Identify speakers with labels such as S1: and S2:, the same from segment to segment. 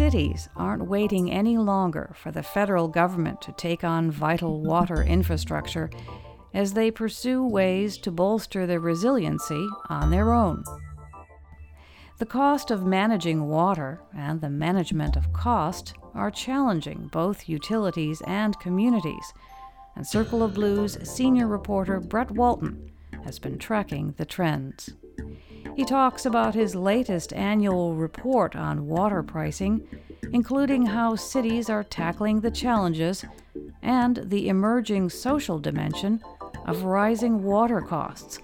S1: cities aren't waiting any longer for the federal government to take on vital water infrastructure as they pursue ways to bolster their resiliency on their own. The cost of managing water and the management of cost are challenging both utilities and communities, and Circle of Blue's senior reporter Brett Walton has been tracking the trends. He talks about his latest annual report on water pricing, including how cities are tackling the challenges and the emerging social dimension of rising water costs,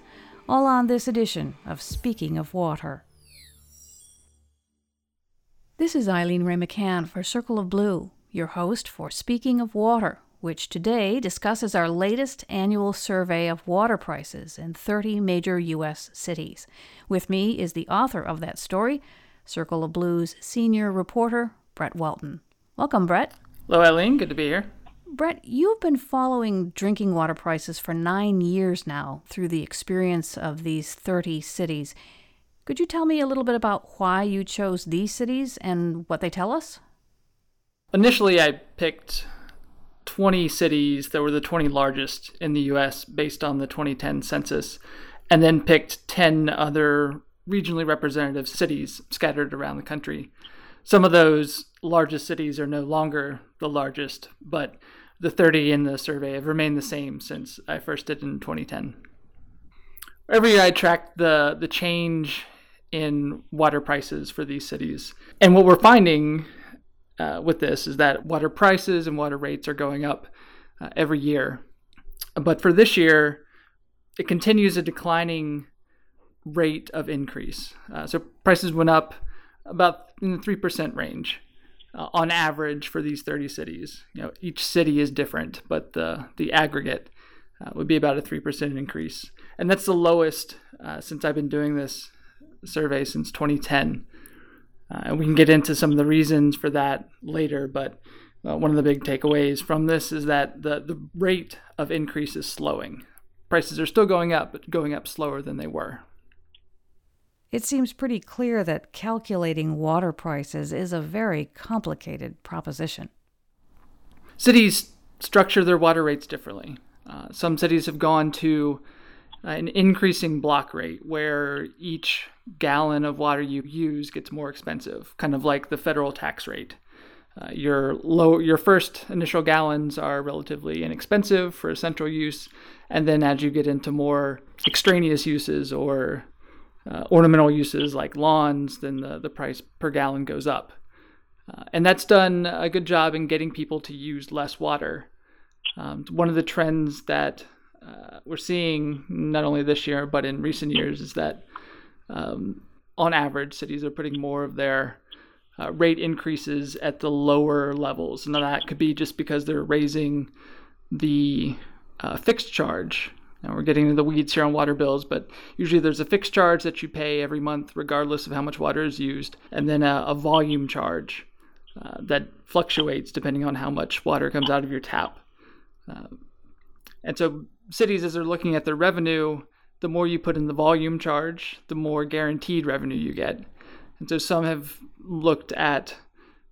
S1: all on this edition of Speaking of Water. This is Eileen Ray McCann for Circle of Blue, your host for Speaking of Water, which today discusses our latest annual survey of water prices in 30 major U.S. cities. With me is the author of that story, Circle of Blue's senior reporter, Brett Walton. Welcome, Brett.
S2: Hello, Eileen. Good to be here.
S1: Brett, you've been following drinking water prices for nine years now through the experience of these 30 cities. Could you tell me a little bit about why you chose these cities and what they tell us?
S2: Initially, I picked 20 cities that were the 20 largest in the US based on the 2010 census, and then picked 10 other regionally representative cities scattered around the country. Some of those largest cities are no longer the largest, but the 30 in the survey have remained the same since I first did in 2010. Every year I track the, the change in water prices for these cities. And what we're finding uh, with this is that water prices and water rates are going up uh, every year. But for this year, it continues a declining rate of increase. Uh, so prices went up about in the 3% range uh, on average for these 30 cities. You know, each city is different, but the, the aggregate uh, would be about a 3% increase. And that's the lowest uh, since I've been doing this survey since 2010. Uh, and we can get into some of the reasons for that later, but uh, one of the big takeaways from this is that the, the rate of increase is slowing. Prices are still going up, but going up slower than they were.
S1: It seems pretty clear that calculating water prices is a very complicated proposition.
S2: Cities structure their water rates differently. Uh, some cities have gone to an increasing block rate where each gallon of water you use gets more expensive, kind of like the federal tax rate. Uh, your low, your first initial gallons are relatively inexpensive for essential use, and then as you get into more extraneous uses or uh, ornamental uses like lawns, then the, the price per gallon goes up. Uh, and that's done a good job in getting people to use less water. Um, one of the trends that uh, we're seeing not only this year but in recent years is that um, on average cities are putting more of their uh, rate increases at the lower levels. Now that could be just because they're raising the uh, fixed charge. Now we're getting into the weeds here on water bills, but usually there's a fixed charge that you pay every month, regardless of how much water is used, and then a, a volume charge uh, that fluctuates depending on how much water comes out of your tap. Uh, and so cities, as they're looking at their revenue, the more you put in the volume charge, the more guaranteed revenue you get. And so some have looked at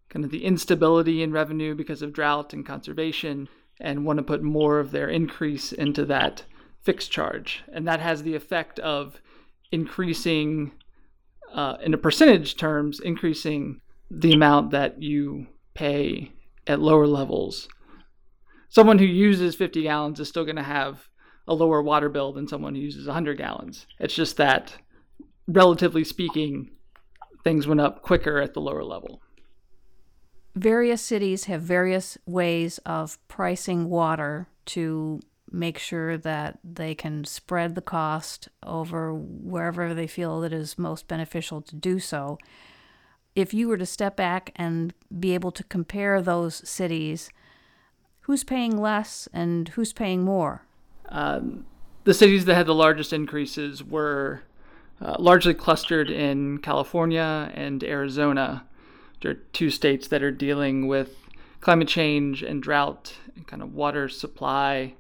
S2: kind of the instability in revenue because of drought and conservation and want to put more of their increase into that fixed charge. And that has the effect of increasing, uh, in a percentage terms, increasing the amount that you pay at lower levels someone who uses 50 gallons is still going to have a lower water bill than someone who uses 100 gallons. It's just that, relatively speaking, things went up quicker at the lower level.
S1: Various cities have various ways of pricing water to make sure that they can spread the cost over wherever they feel it is most beneficial to do so. If you were to step back and be able to compare those cities, who's paying less and who's paying more?
S2: Um, the cities that had the largest increases were uh, largely clustered in California and Arizona. They're two states that are dealing with climate change and drought and kind of water supply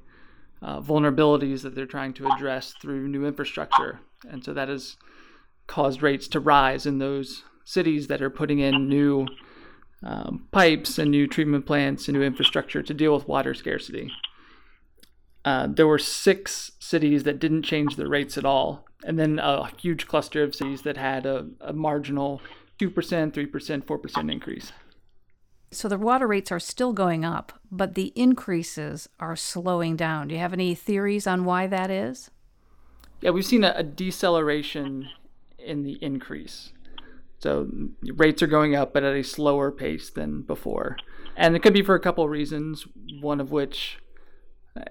S2: uh, vulnerabilities that they're trying to address through new infrastructure. And so that has caused rates to rise in those cities that are putting in new um, pipes and new treatment plants and new infrastructure to deal with water scarcity. Uh, there were six cities that didn't change their rates at all, and then a huge cluster of cities that had a, a marginal 2%, 3%, 4% increase.
S1: So the water rates are still going up, but the increases are slowing down. Do you have any theories on why that is?
S2: Yeah, we've seen a, a deceleration in the increase. So rates are going up, but at a slower pace than before. And it could be for a couple of reasons, one of which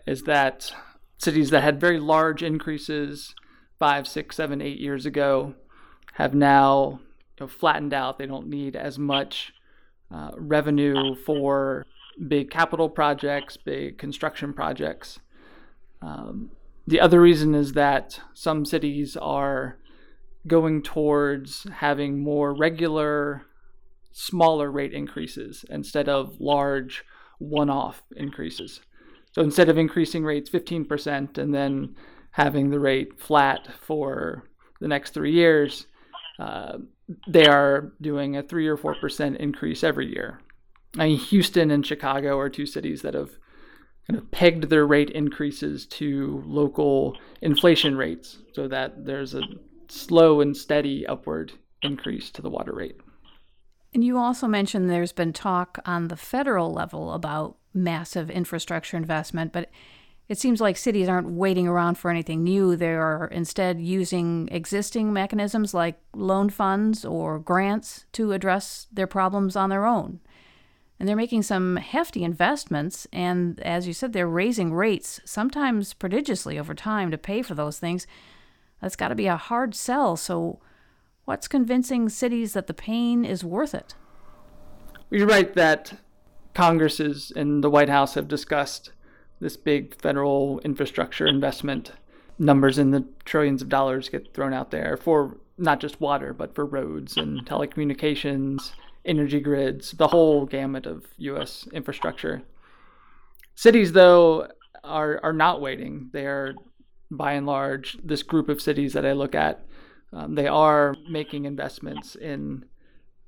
S2: is that cities that had very large increases five, six, seven, eight years ago have now you know, flattened out. They don't need as much uh, revenue for big capital projects, big construction projects. Um, the other reason is that some cities are going towards having more regular, smaller rate increases instead of large one off increases. So instead of increasing rates 15% and then having the rate flat for the next three years, uh, they are doing a three or four percent increase every year. I mean, Houston and Chicago are two cities that have kind of pegged their rate increases to local inflation rates so that there's a slow and steady upward increase to the water rate.
S1: And you also mentioned there's been talk on the federal level about massive infrastructure investment, but it seems like cities aren't waiting around for anything new. They are instead using existing mechanisms like loan funds or grants to address their problems on their own. And they're making some hefty investments, and as you said, they're raising rates, sometimes prodigiously over time, to pay for those things. That's got to be a hard sell. So, what's convincing cities that the pain is worth it?
S2: You're right that Congresses and the White House have discussed this big federal infrastructure investment. Numbers in the trillions of dollars get thrown out there for not just water, but for roads and telecommunications, energy grids, the whole gamut of U.S. infrastructure. Cities, though, are, are not waiting. They are, by and large, this group of cities that I look at, um, they are making investments in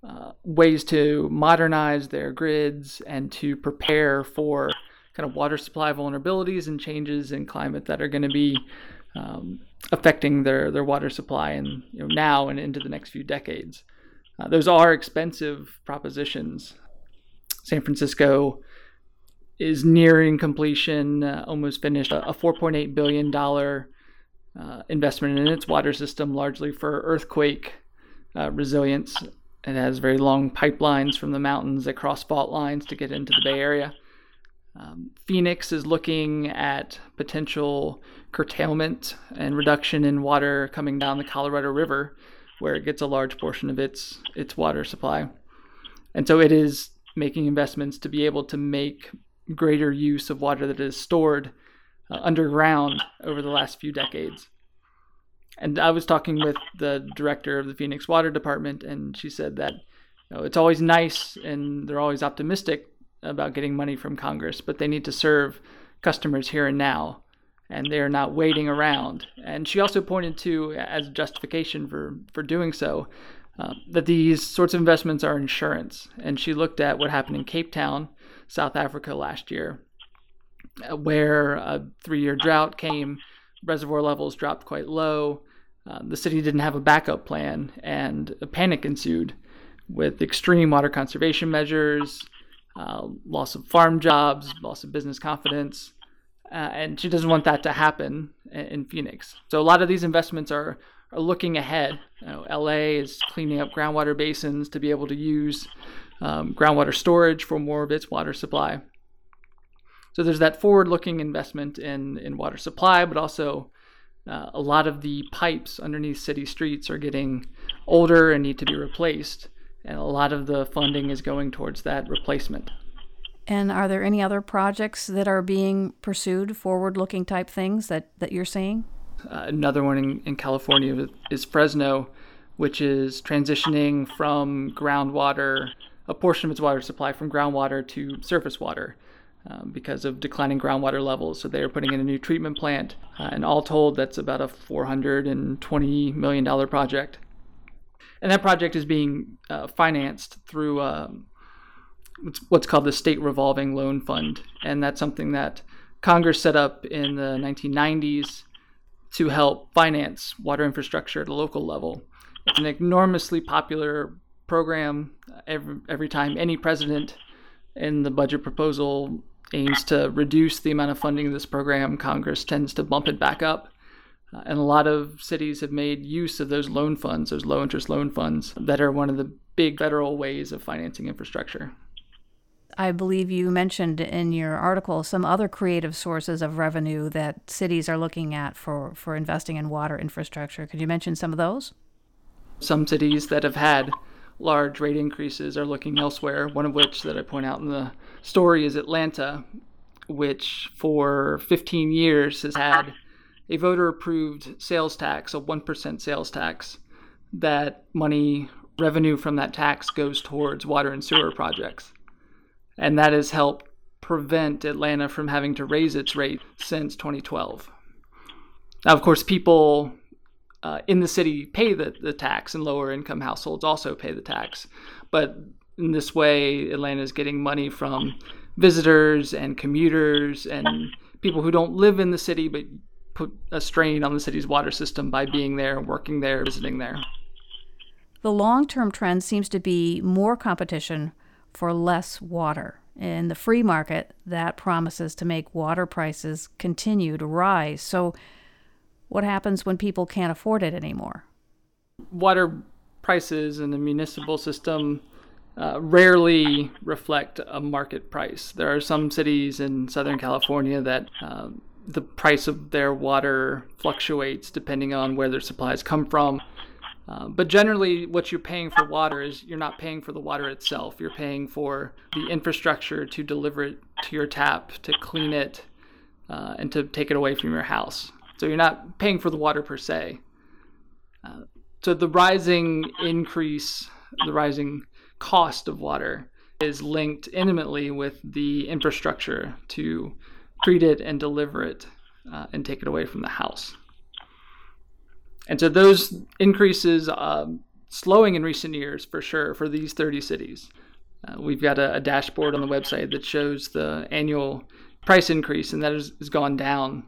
S2: uh, ways to modernize their grids and to prepare for kind of water supply vulnerabilities and changes in climate that are going to be um, affecting their, their water supply and you know, now and into the next few decades. Uh, those are expensive propositions. San Francisco is nearing completion, uh, almost finished, a, a $4.8 billion uh, investment in its water system, largely for earthquake uh, resilience. It has very long pipelines from the mountains that cross fault lines to get into the Bay Area. Um, Phoenix is looking at potential curtailment and reduction in water coming down the Colorado River, where it gets a large portion of its its water supply. And so it is making investments to be able to make greater use of water that is stored uh, underground over the last few decades. And I was talking with the director of the Phoenix Water Department, and she said that you know, it's always nice and they're always optimistic about getting money from Congress, but they need to serve customers here and now, and they're not waiting around. And she also pointed to, as justification for, for doing so, uh, that these sorts of investments are insurance. And she looked at what happened in Cape Town, South Africa last year, uh, where a three year drought came, reservoir levels dropped quite low. Uh, the city didn't have a backup plan, and a panic ensued with extreme water conservation measures, uh, loss of farm jobs, loss of business confidence, uh, and she doesn't want that to happen in, Phoenix. So a lot of these investments are, are looking ahead. You know, LA is cleaning up groundwater basins to be able to use um, groundwater storage for more of its water supply. So there's that forward-looking investment in in water supply, but also uh, a lot of the pipes underneath city streets are getting older and need to be replaced and a lot of the funding is going towards that replacement.
S1: And are there any other projects that are being pursued, forward looking type things that, that you're seeing?
S2: Uh, another one in, in California is Fresno, which is transitioning from groundwater, a portion of its water supply from groundwater to surface water. Um, because of declining groundwater levels. So they are putting in a new treatment plant. Uh, and all told, that's about a $420 million project and that project is being uh, financed through um, what's called the State Revolving Loan Fund. And that's something that Congress set up in the 1990s to help finance water infrastructure at a local level. It's an enormously popular program. Every, every time any president in the budget proposal aims to reduce the amount of funding of this program, Congress tends to bump it back up. Uh, and a lot of cities have made use of those loan funds, those low interest loan funds, that are one of the big federal ways of financing infrastructure.
S1: I believe you mentioned in your article some other creative sources of revenue that cities are looking at for, for investing in water infrastructure. Could you mention some of those?
S2: Some cities that have had large rate increases are looking elsewhere, one of which that I point out in the story is Atlanta, which for 15 years has had a voter approved sales tax, a 1% sales tax, that money, revenue from that tax goes towards water and sewer projects and that has helped prevent Atlanta from having to raise its rate since 2012. Now, of course, people uh, in the city pay the, the tax, and lower income households also pay the tax. But in this way, Atlanta is getting money from visitors and commuters and people who don't live in the city but put a strain on the city's water system by being there, working there, visiting there.
S1: The long term trend seems to be more competition for less water. In the free market, that promises to make water prices continue to rise. So, what happens when people can't afford it anymore?
S2: Water prices in the municipal system uh, rarely reflect a market price. There are some cities in Southern California that uh, the price of their water fluctuates depending on where their supplies come from. Uh, but generally, what you're paying for water is you're not paying for the water itself. You're paying for the infrastructure to deliver it to your tap, to clean it, uh, and to take it away from your house. So you're not paying for the water per se. Uh, so the rising increase, the rising cost of water is linked intimately with the infrastructure to treat it and deliver it uh, and take it away from the house. And so those increases um, slowing in recent years for sure for these 30 cities. Uh, we've got a, a, dashboard on the website that shows the annual price increase, and that has, has gone down.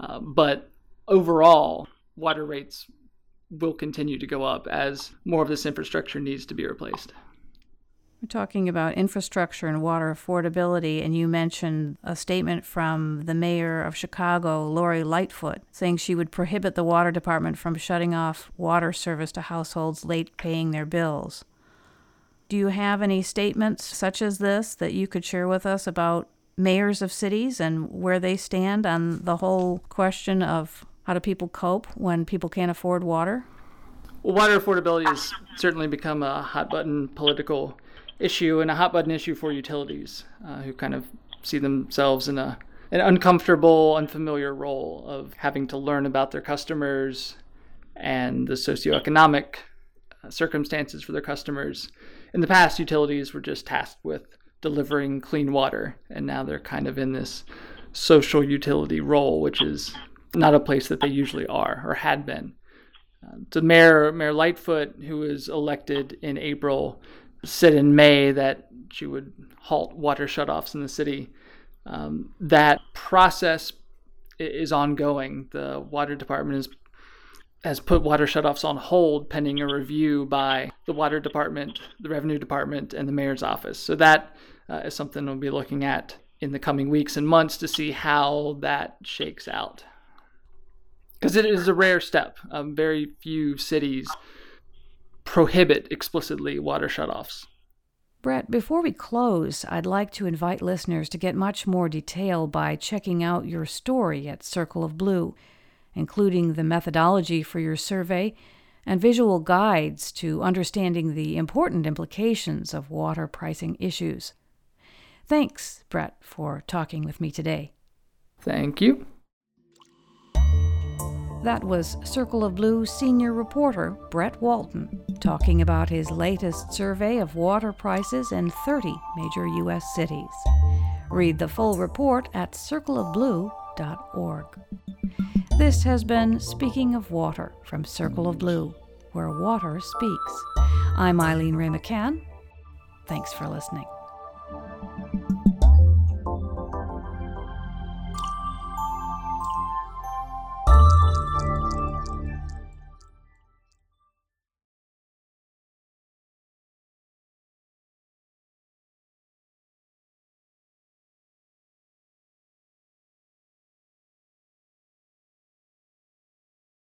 S2: Uh, but overall, water rates will continue to go up as more of this infrastructure needs to be replaced.
S1: We're talking about infrastructure and water affordability, and you mentioned a statement from the mayor of Chicago, Lori Lightfoot, saying she would prohibit the water department from shutting off water service to households late paying their bills. Do you have any statements such as this that you could share with us about mayors of cities and where they stand on the whole question of how do people cope when people can't afford water?
S2: Well, water affordability has certainly become a hot button political issue and a hot button issue for utilities uh, who kind of see themselves in a an uncomfortable, unfamiliar role of having to learn about their customers and the socioeconomic uh, circumstances for their customers. In the past, utilities were just tasked with delivering clean water, and now they're kind of in this social utility role, which is not a place that they usually are or had been. Uh, so Mayor Mayor Lightfoot, who was elected in April, said in May that she would halt water shutoffs in the city. Um, that process is ongoing. The water department is, has put water shutoffs on hold pending a review by the water department, the revenue department, and the mayor's office. So that uh, is something we'll be looking at in the coming weeks and months to see how that shakes out. Because it is a rare step. Um, very few cities prohibit explicitly water shutoffs.
S1: Brett, before we close, I'd like to invite listeners to get much more detail by checking out your story at Circle of Blue, including the methodology for your survey and visual guides to understanding the important implications of water pricing issues. Thanks, Brett, for talking with me today.
S2: Thank you.
S1: That was Circle of Blue senior reporter Brett Walton talking about his latest survey of water prices in 30 major U.S. cities. Read the full report at circleofblue.org. This has been Speaking of Water from Circle of Blue, where water speaks. I'm Eileen Ray McCann. Thanks for listening.